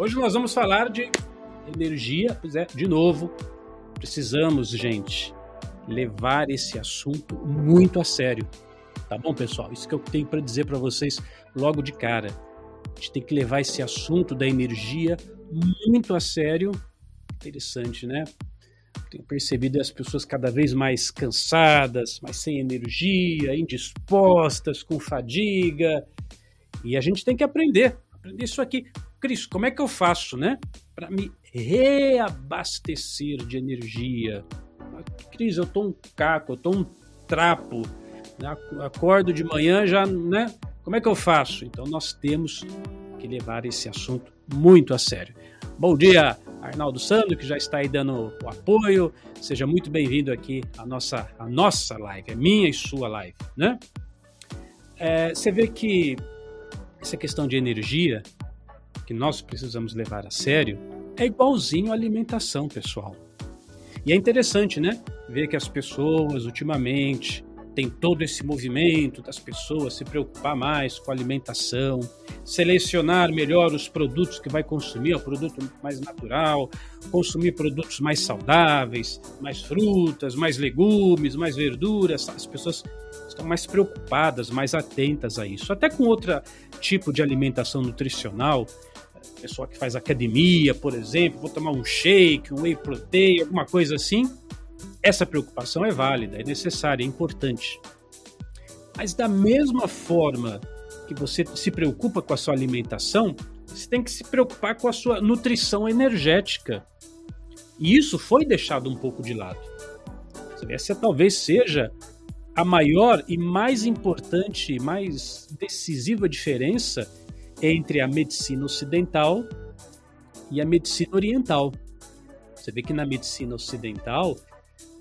Hoje nós vamos falar de energia, pois é, de novo, precisamos, gente, levar esse assunto muito a sério. Tá bom, pessoal? Isso que eu tenho para dizer para vocês logo de cara. A gente tem que levar esse assunto da energia muito a sério. Interessante, né? Tenho percebido as pessoas cada vez mais cansadas, mais sem energia, indispostas, com fadiga. E a gente tem que aprender, aprender isso aqui. Cris, como é que eu faço, né? Para me reabastecer de energia. Cris, eu tô um caco, eu tô um trapo. Né? Acordo de manhã já, né? Como é que eu faço? Então nós temos que levar esse assunto muito a sério. Bom dia, Arnaldo Sandro, que já está aí dando o apoio. Seja muito bem-vindo aqui à nossa, à nossa live, a minha e sua live, né? É, você vê que essa questão de energia que nós precisamos levar a sério é igualzinho à alimentação, pessoal. E é interessante, né? Ver que as pessoas ultimamente tem todo esse movimento das pessoas se preocupar mais com a alimentação, selecionar melhor os produtos que vai consumir, o produto mais natural, consumir produtos mais saudáveis, mais frutas, mais legumes, mais verduras. As pessoas estão mais preocupadas, mais atentas a isso. Até com outro tipo de alimentação nutricional, pessoa que faz academia, por exemplo, vou tomar um shake, um whey protein, alguma coisa assim, essa preocupação é válida, é necessária, é importante. Mas da mesma forma que você se preocupa com a sua alimentação, você tem que se preocupar com a sua nutrição energética. E isso foi deixado um pouco de lado. Essa talvez seja a maior e mais importante, mais decisiva diferença entre a medicina ocidental e a medicina oriental. Você vê que na medicina ocidental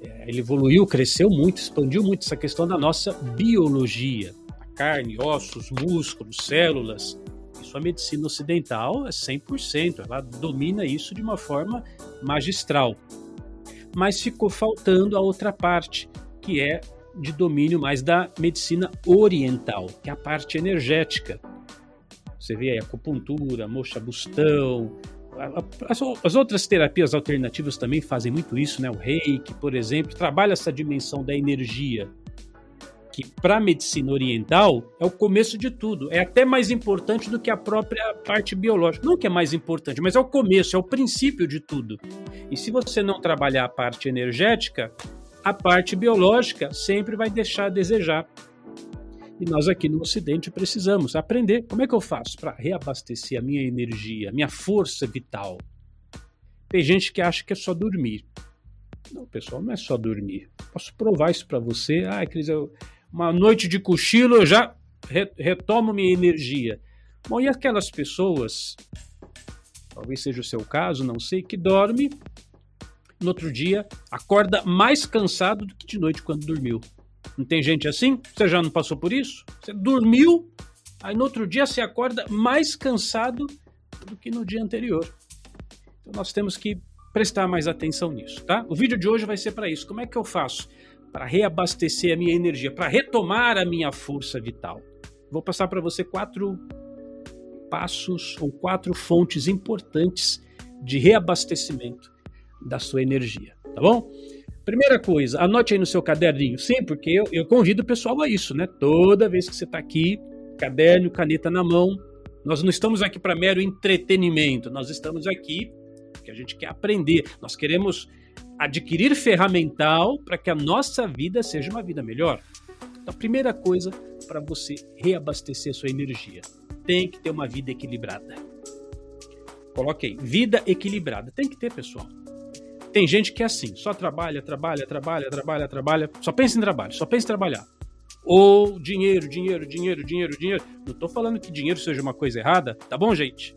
é, ele evoluiu, cresceu muito, expandiu muito essa questão da nossa biologia. A carne, ossos, músculos, células. Isso a medicina ocidental é 100%, ela domina isso de uma forma magistral. Mas ficou faltando a outra parte, que é de domínio mais da medicina oriental, que é a parte energética. Você vê aí acupuntura, mocha bustão, as, as, outras terapias alternativas também fazem muito isso, né? O reiki, por exemplo, trabalha essa dimensão da energia, que para a medicina oriental é o começo de tudo. É até mais importante do que a própria parte biológica. Não que é mais importante, mas é o começo, é o princípio de tudo. E se você não trabalhar a parte energética, a parte biológica sempre vai deixar a desejar. E nós aqui no Ocidente precisamos aprender como é que eu faço para reabastecer a minha energia, a minha força vital. Tem gente que acha que é só dormir. Não, pessoal, não é só dormir. Posso provar isso para você. Ah, Cris, eu, uma noite de cochilo eu já re, retomo minha energia. Bom, e aquelas pessoas, talvez seja o seu caso, não sei, que dorme, no outro dia acorda mais cansado do que de noite quando dormiu. Não tem gente assim? Você já não passou por isso? Você dormiu, aí no outro dia você acorda mais cansado do que no dia anterior. Então nós temos que prestar mais atenção nisso, tá? O vídeo de hoje vai ser para isso. Como é que eu faço para reabastecer a minha energia, para retomar a minha força vital? Vou passar para você quatro passos ou quatro fontes importantes de reabastecimento da sua energia, tá bom? Primeira coisa, anote aí no seu caderninho. Sim, porque eu, eu convido o pessoal a isso, né? Toda vez que você está aqui, caderno, caneta na mão. Nós não estamos aqui para mero entretenimento, nós estamos aqui porque a gente quer aprender. Nós queremos adquirir ferramental para que a nossa vida seja uma vida melhor. Então, primeira coisa para você reabastecer sua energia, tem que ter uma vida equilibrada. Coloque aí, vida equilibrada. Tem que ter, pessoal. Tem gente que é assim, só trabalha, trabalha, trabalha, trabalha, trabalha, só pensa em trabalho, só pensa em trabalhar. Ou dinheiro, dinheiro, dinheiro, dinheiro, dinheiro. Não estou falando que dinheiro seja uma coisa errada, tá bom, gente?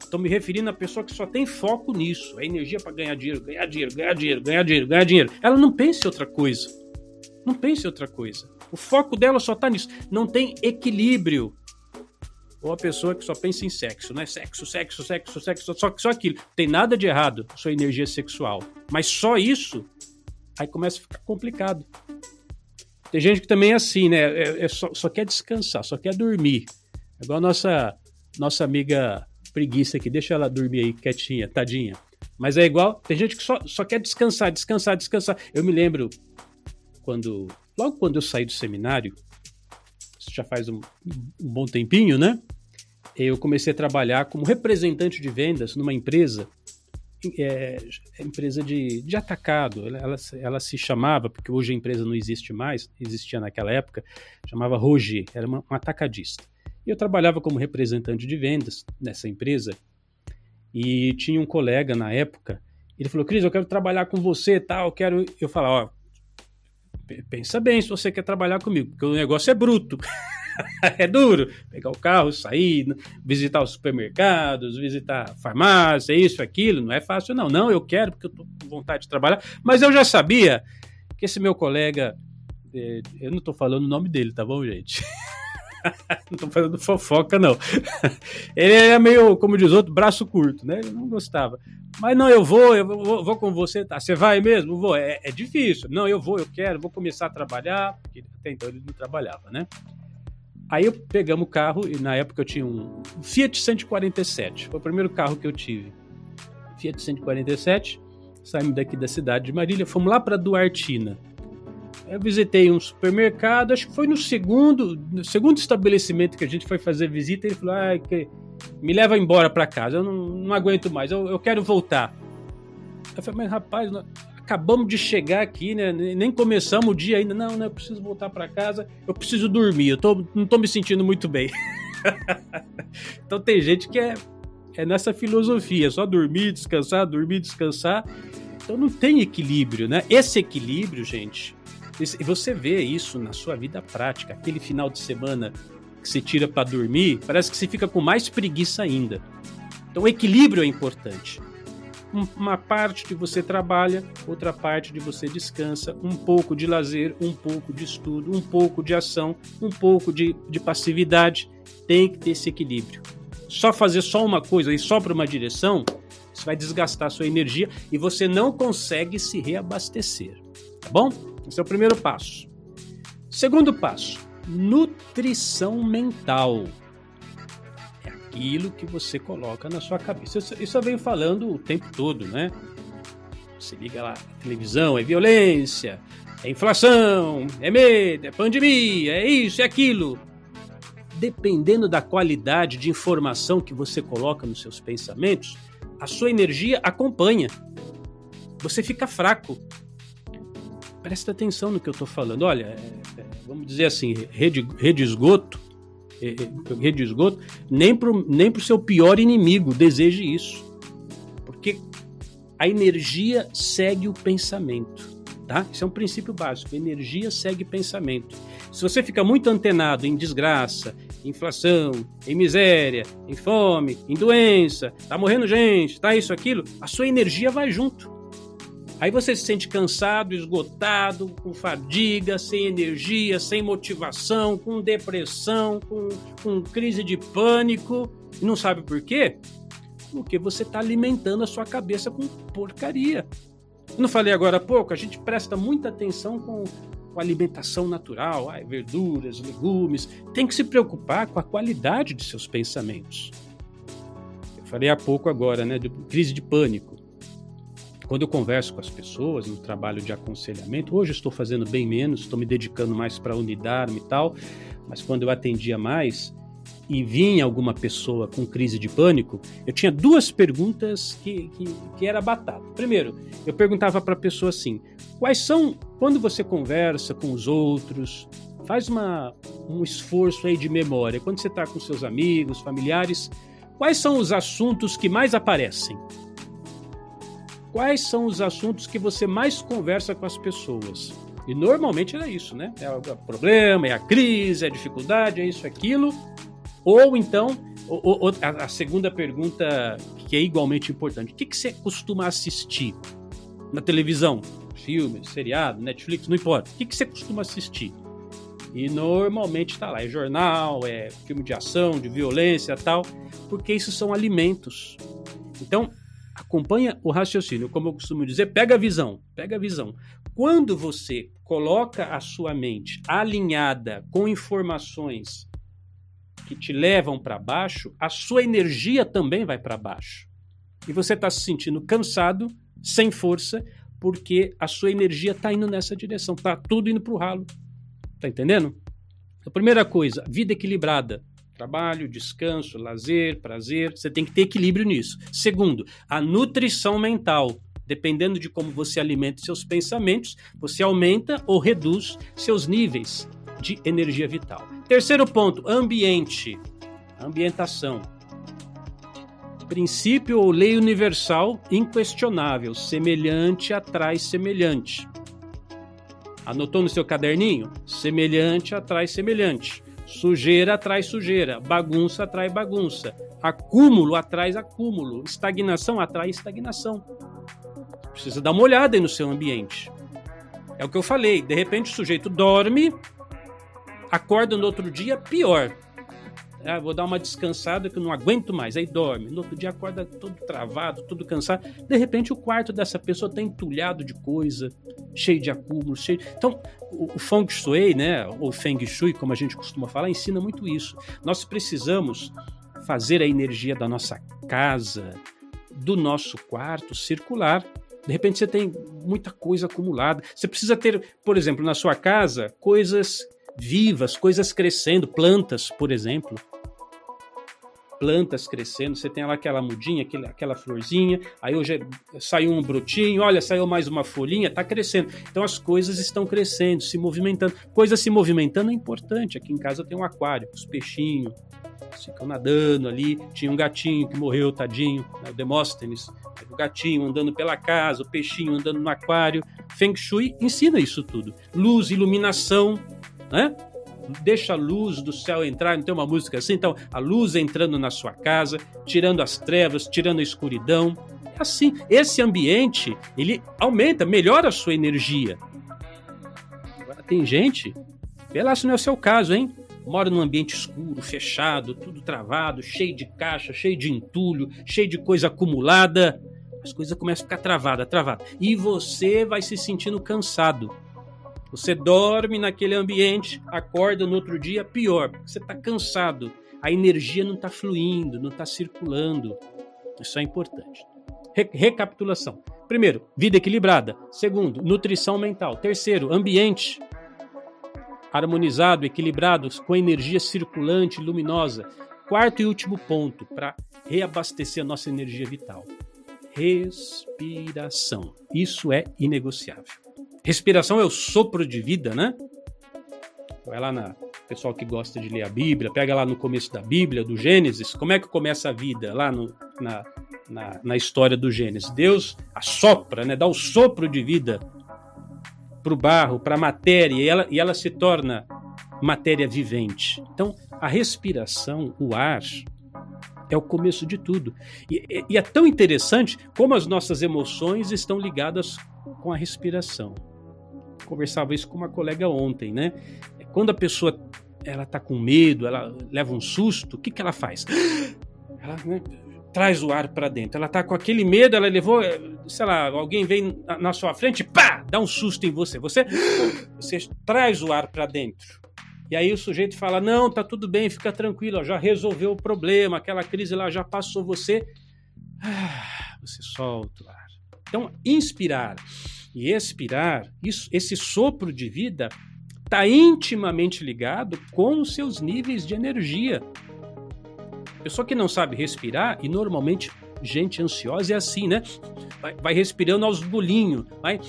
Estou me referindo a pessoa que só tem foco nisso, é energia para ganhar dinheiro, ganhar dinheiro, ganhar dinheiro, ganhar dinheiro, ganhar dinheiro. Ela não pensa em outra coisa. Não pensa em outra coisa. O foco dela só está nisso. Não tem equilíbrio ou a pessoa que só pensa em sexo, né? Sexo, sexo, sexo, sexo, só, só aquilo. Tem nada de errado sua energia sexual. Mas só isso, aí começa a ficar complicado. Tem gente que também é assim, né? É, é só, só, quer descansar, só quer dormir. É igual a nossa, nossa amiga preguiça aqui, deixa ela dormir aí quietinha, tadinha. Mas é igual, tem gente que só, só quer descansar, descansar, descansar. Eu me lembro quando, logo quando eu saí do seminário, isso já faz um, um bom tempinho, né? Eu comecei a trabalhar como representante de vendas numa empresa é, é, empresa de, de atacado. Ela, ela, ela, se chamava, porque hoje a empresa não existe mais, existia naquela época, chamava Roger, era uma, um atacadista. E eu trabalhava como representante de vendas nessa empresa. E tinha um colega na época, ele falou: Cris, eu quero trabalhar com você tal. Quero. Eu falei: Ó, pensa bem se você quer trabalhar comigo, porque o negócio é bruto. é duro pegar o carro, sair, visitar os supermercados, visitar a farmácia, isso, aquilo. Não é fácil, não. Não, eu quero, porque eu tô com vontade de trabalhar. Mas eu já sabia que esse meu colega. Eh, eu não tô falando o nome dele, tá bom, gente? não tô fazendo fofoca, não. Ele é meio, como diz outro, braço curto, né? Ele não gostava. Mas não, eu vou, eu vou, vou com você, tá? Você vai mesmo? Vou. É, é, difícil. Não, eu vou, eu quero, vou começar a trabalhar, porque até então ele não trabalhava, né? Aí eu pegamos o carro, e na época eu tinha um Fiat 147. Foi o primeiro carro que eu tive. Fiat 147. Saímos daqui da cidade de Marília, fomos lá para Duartina. Eu visitei um supermercado, acho que foi no segundo, no segundo estabelecimento que a gente foi fazer visita. Ele falou: ah, me leva embora para casa, eu não, não aguento mais, eu, eu, quero voltar. Eu falei: mas rapaz, acabamos de chegar aqui, né? Nem começamos o dia ainda. Não, né? Eu preciso voltar para casa. Eu preciso dormir. Eu tô, não tô me sentindo muito bem. então tem gente que é, é nessa filosofia, só dormir, descansar, dormir, descansar. Então não tem equilíbrio, né? Esse equilíbrio, gente, você vê isso na sua vida prática. Aquele final de semana que você tira para dormir, parece que você fica com mais preguiça ainda. Então o equilíbrio é importante uma parte de você trabalha, outra parte de você descansa, um pouco de lazer, um pouco de estudo, um pouco de ação, um pouco de, de passividade. Tem que ter esse equilíbrio. Só fazer só uma coisa e só para uma direção, isso vai desgastar sua energia e você não consegue se reabastecer. Tá bom? Esse é o primeiro passo. Segundo passo, nutrição mental aquilo que você coloca na sua cabeça. Isso, isso eu venho falando o tempo todo, né? Você liga lá, televisão é violência, é inflação, é medo, é pandemia, é isso, é aquilo. Dependendo da qualidade de informação que você coloca nos seus pensamentos, a sua energia acompanha. Você fica fraco. Presta atenção no que eu estou falando. Olha, é, é, vamos dizer assim, rede, rede esgoto rede de esgoto, nem para nem o seu pior inimigo deseje isso. Porque a energia segue o pensamento. Tá? Isso é um princípio básico. Energia segue pensamento. Se você fica muito antenado em desgraça, inflação, em miséria, em fome, em doença, tá morrendo gente, tá isso, aquilo, a sua energia vai junto. Aí você se sente cansado, esgotado, com fadiga, sem energia, sem motivação, com depressão, com, com crise de pânico. E não sabe por quê? Porque você está alimentando a sua cabeça com porcaria. Eu não falei agora há pouco, a gente presta muita atenção com, com alimentação natural, ai, verduras, legumes. Tem que se preocupar com a qualidade de seus pensamentos. Eu falei há pouco agora, né, de crise de pânico. Quando eu converso com as pessoas no trabalho de aconselhamento, hoje estou fazendo bem menos, estou me dedicando mais para unidar-me e tal, mas quando eu atendia mais e vinha alguma pessoa com crise de pânico, eu tinha duas perguntas que, que, que era batata. Primeiro, eu perguntava para a pessoa assim: quais são, quando você conversa com os outros, faz uma, um esforço aí de memória, quando você está com seus amigos, familiares, quais são os assuntos que mais aparecem? Quais são os assuntos que você mais conversa com as pessoas. E normalmente era isso, né? É o problema, é a crise, é a dificuldade, é isso, aquilo. Ou então, a, segunda pergunta, que é igualmente importante: o que, que você costuma assistir na televisão? Filme, seriado, Netflix, não importa. O que, que você costuma assistir? E normalmente está lá, é jornal, é filme de ação, de violência tal, porque isso são alimentos. Então, acompanha o raciocínio, como eu costumo dizer, pega a visão, pega a visão. Quando você coloca a sua mente alinhada com informações que te levam para baixo, a sua energia também vai para baixo. E você está se sentindo cansado, sem força, porque a sua energia está indo nessa direção, está tudo indo para o ralo. Tá entendendo? A primeira coisa, vida equilibrada. Trabalho, descanso, lazer, prazer, você tem que ter equilíbrio nisso. Segundo, a nutrição mental. Dependendo de como você alimenta seus pensamentos, você aumenta ou reduz seus níveis de energia vital. Terceiro ponto, ambiente. Ambientação. Princípio ou lei universal inquestionável: semelhante atrai semelhante. Anotou no seu caderninho? Semelhante atrai semelhante. Sujeira atrai sujeira. Bagunça atrai bagunça. Acúmulo atrai acúmulo. Estagnação atrai estagnação. Precisa dar uma olhada aí no seu ambiente. É o que eu falei. De repente o sujeito dorme, acorda no outro dia pior. Ah, vou dar uma descansada que eu não aguento mais. Aí dorme. No outro dia acorda todo travado, todo cansado. De repente o quarto dessa pessoa está entulhado de coisa, cheio de acúmulos. Cheio... Então, o, o Feng Shui, né, ou Feng Shui, como a gente costuma falar, ensina muito isso. Nós precisamos fazer a energia da nossa casa, do nosso quarto circular. De repente você tem muita coisa acumulada. Você precisa ter, por exemplo, na sua casa, coisas vivas, coisas crescendo, plantas, por exemplo. Plantas crescendo, você tem lá aquela mudinha, aquela, florzinha, aí hoje saiu um brotinho, olha, saiu mais uma folhinha, tá crescendo. Então as coisas estão crescendo, se movimentando. Coisa se movimentando é importante. Aqui em casa tem um aquário, os peixinhos ficam nadando ali. Tinha um gatinho que morreu, tadinho, né, o Demóstenes. O gatinho andando pela casa, o peixinho andando no aquário. Feng Shui ensina isso tudo. Luz, iluminação, né? Deixa a luz do céu entrar, não tem uma música assim? Então, a luz entrando na sua casa, tirando as trevas, tirando a escuridão. É assim, esse ambiente, ele aumenta, melhora a sua energia. Agora, tem gente, lá se não é o seu caso, hein? Mora num ambiente escuro, fechado, tudo travado, cheio de caixa, cheio de entulho, cheio de coisa acumulada. As coisas começam a ficar travada, travada. E você vai se sentindo cansado. Você dorme naquele ambiente, acorda no outro dia, pior, você está cansado, a energia não está fluindo, não está circulando. Isso é importante. Re recapitulação. Primeiro, vida equilibrada. Segundo, nutrição mental. Terceiro, ambiente harmonizado, equilibrado, com energia circulante, luminosa. Quarto e último ponto para reabastecer a nossa energia vital: respiração. Isso é inegociável. Respiração é o sopro de vida, né? Vai lá na pessoal que gosta de ler a Bíblia, pega lá no começo da Bíblia, do Gênesis, como é que começa a vida lá no, na, na, na história do Gênesis? Deus assopra, né? Dá o sopro de vida para o barro, para a matéria, e ela, e ela se torna matéria vivente. Então, a respiração, o ar, é o começo de tudo. E, e, é tão interessante como as nossas emoções estão ligadas com a respiração conversava isso com uma colega ontem, né? Quando a pessoa ela tá com medo, ela leva um susto, o que, que ela faz? Ela né, traz o ar para dentro. Ela tá com aquele medo, ela levou, sei lá, alguém vem na sua frente, pá, dá um susto em você. Você, você traz o ar para dentro. E aí o sujeito fala: "Não, tá tudo bem, fica tranquilo, ó, já resolveu o problema, aquela crise lá já passou você". Ah, você solta o ar. Então, inspirar e expirar, isso, esse sopro de vida está intimamente ligado com os seus níveis de energia. Pessoa que não sabe respirar, e normalmente gente ansiosa é assim, né? Vai, vai respirando aos bolinhos, vai,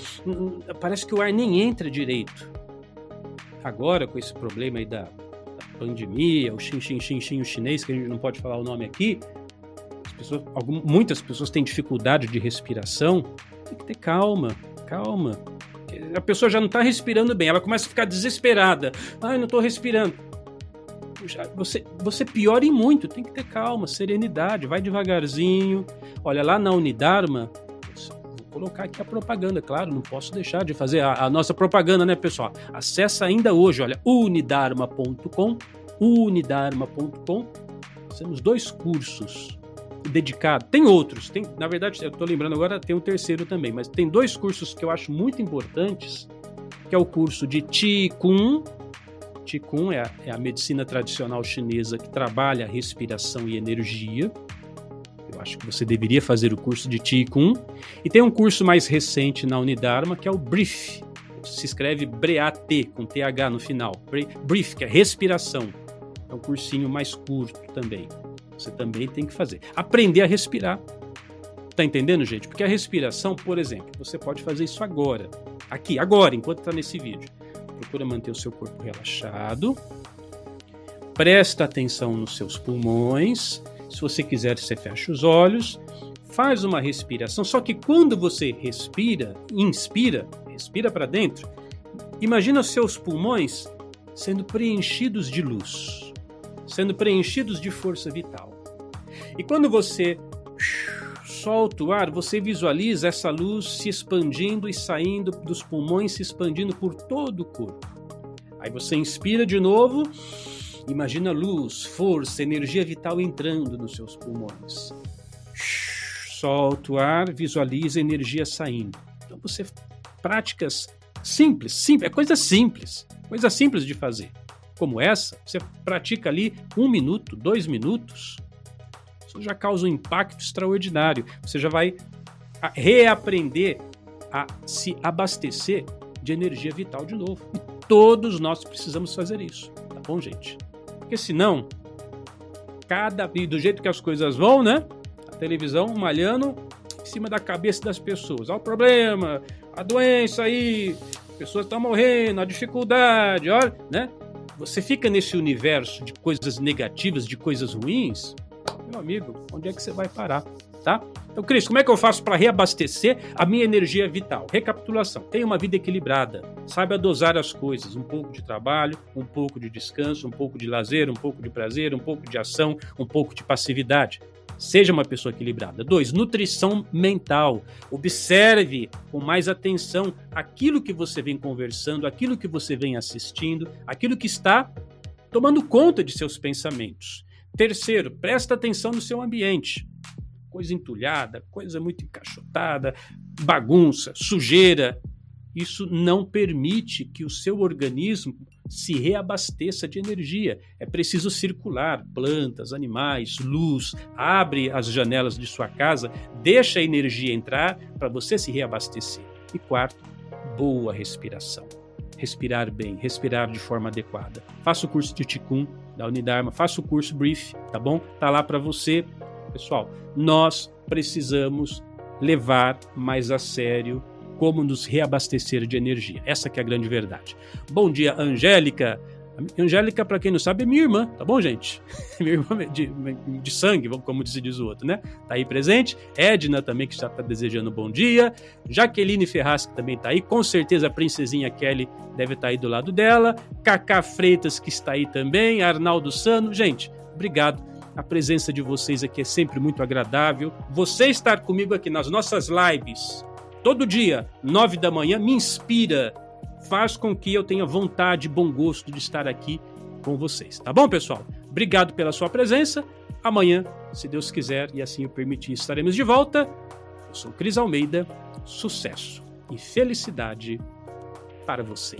parece que o ar nem entra direito. Agora, com esse problema aí da, da pandemia, o xin, xin, xin, xin, chinês, que a gente não pode falar o nome aqui, pessoas, algumas, muitas pessoas têm dificuldade de respiração, tem que ter calma, calma. A pessoa já não está respirando bem, ela começa a ficar desesperada. Ai, não estou respirando. Você, você piora em muito, tem que ter calma, serenidade, vai devagarzinho. Olha, lá na Unidarma, vou colocar aqui a propaganda, claro, não posso deixar de fazer a, a nossa propaganda, né, pessoal? Acessa ainda hoje, olha, unidarma.com, unidarma.com. Temos dois cursos dedicado. Tem outros, tem, na verdade, eu estou lembrando agora, tem um terceiro também, mas tem dois cursos que eu acho muito importantes, que é o curso de Qigong, Qigong é a, é a medicina tradicional chinesa que trabalha respiração e energia. Eu acho que você deveria fazer o curso de Qigong. E tem um curso mais recente na Unidarma, que é o Brief. Se escreve BREAT, com TH no final. Brief, que é respiração. É um cursinho mais curto também. Você também tem que fazer. Aprender a respirar. Tá entendendo, gente? Porque a respiração, por exemplo, você pode fazer isso agora. Aqui, agora, enquanto está nesse vídeo. Procura manter o seu corpo relaxado. Presta atenção nos seus pulmões. Se você quiser, você fecha os olhos. Faz uma respiração. Só que quando você respira, inspira, respira para dentro, imagina os seus pulmões sendo preenchidos de luz, sendo preenchidos de força vital. E quando você solta o ar, você visualiza essa luz se expandindo e saindo dos pulmões, se expandindo por todo o corpo. Aí você inspira de novo, imagina luz, força, energia vital entrando nos seus pulmões. Solta o ar, visualiza energia saindo. Então você práticas simples, simples, é coisa simples, coisa simples de fazer. Como essa, você pratica ali um minuto, dois minutos, isso já causa um impacto extraordinário. Você já vai reaprender a se abastecer de energia vital de novo. E todos nós precisamos fazer isso, tá bom, gente? Porque senão, cada e do jeito que as coisas vão, né? A televisão malhando em cima da cabeça das pessoas. Olha o problema, a doença aí, as pessoas estão morrendo, a dificuldade, olha, né? Você fica nesse universo de coisas negativas, de coisas ruins, meu amigo, onde é que você vai parar? Tá? Então, Cris, como é que eu faço para reabastecer a minha energia vital? Recapitulação: tenha uma vida equilibrada, saiba dosar as coisas, um pouco de trabalho, um pouco de descanso, um pouco de lazer, um pouco de prazer, um pouco de ação, um pouco de passividade. Seja uma pessoa equilibrada. Dois, nutrição mental. Observe com mais atenção aquilo que você vem conversando, aquilo que você vem assistindo, aquilo que está tomando conta de seus pensamentos. Terceiro, presta atenção no seu ambiente. Coisa entulhada, coisa muito encaixotada, bagunça, sujeira. Isso não permite que o seu organismo se reabasteça de energia. É preciso circular plantas, animais, luz, abre as janelas de sua casa, deixa a energia entrar para você se reabastecer. E quarto, boa respiração. Respirar bem, respirar de forma adequada. Faça o curso de Ticum, da Unidarma, faça o curso Brief, tá bom? Tá lá para você. Pessoal, nós precisamos levar mais a sério como nos reabastecer de energia. Essa que é a grande verdade. Bom dia, Angélica. Angélica, para quem não sabe, é minha irmã, tá bom, gente? minha irmã de, de sangue, como se diz o outro, né? Tá aí presente. Edna também, que já tá desejando bom dia. Jaqueline Ferraz, que também tá aí. Com certeza a princesinha Kelly deve estar tá aí do lado dela. Cacá Freitas, que está aí também. Arnaldo Sano. Gente, obrigado. A presença de vocês aqui é sempre muito agradável. Você estar comigo aqui nas nossas lives, todo dia, nove da manhã, me inspira faz com que eu tenha vontade e bom gosto de estar aqui com vocês. Tá bom, pessoal? Obrigado pela sua presença. Amanhã, se Deus quiser e assim o permitir, estaremos de volta. Eu sou Cris Almeida. Sucesso e felicidade para você.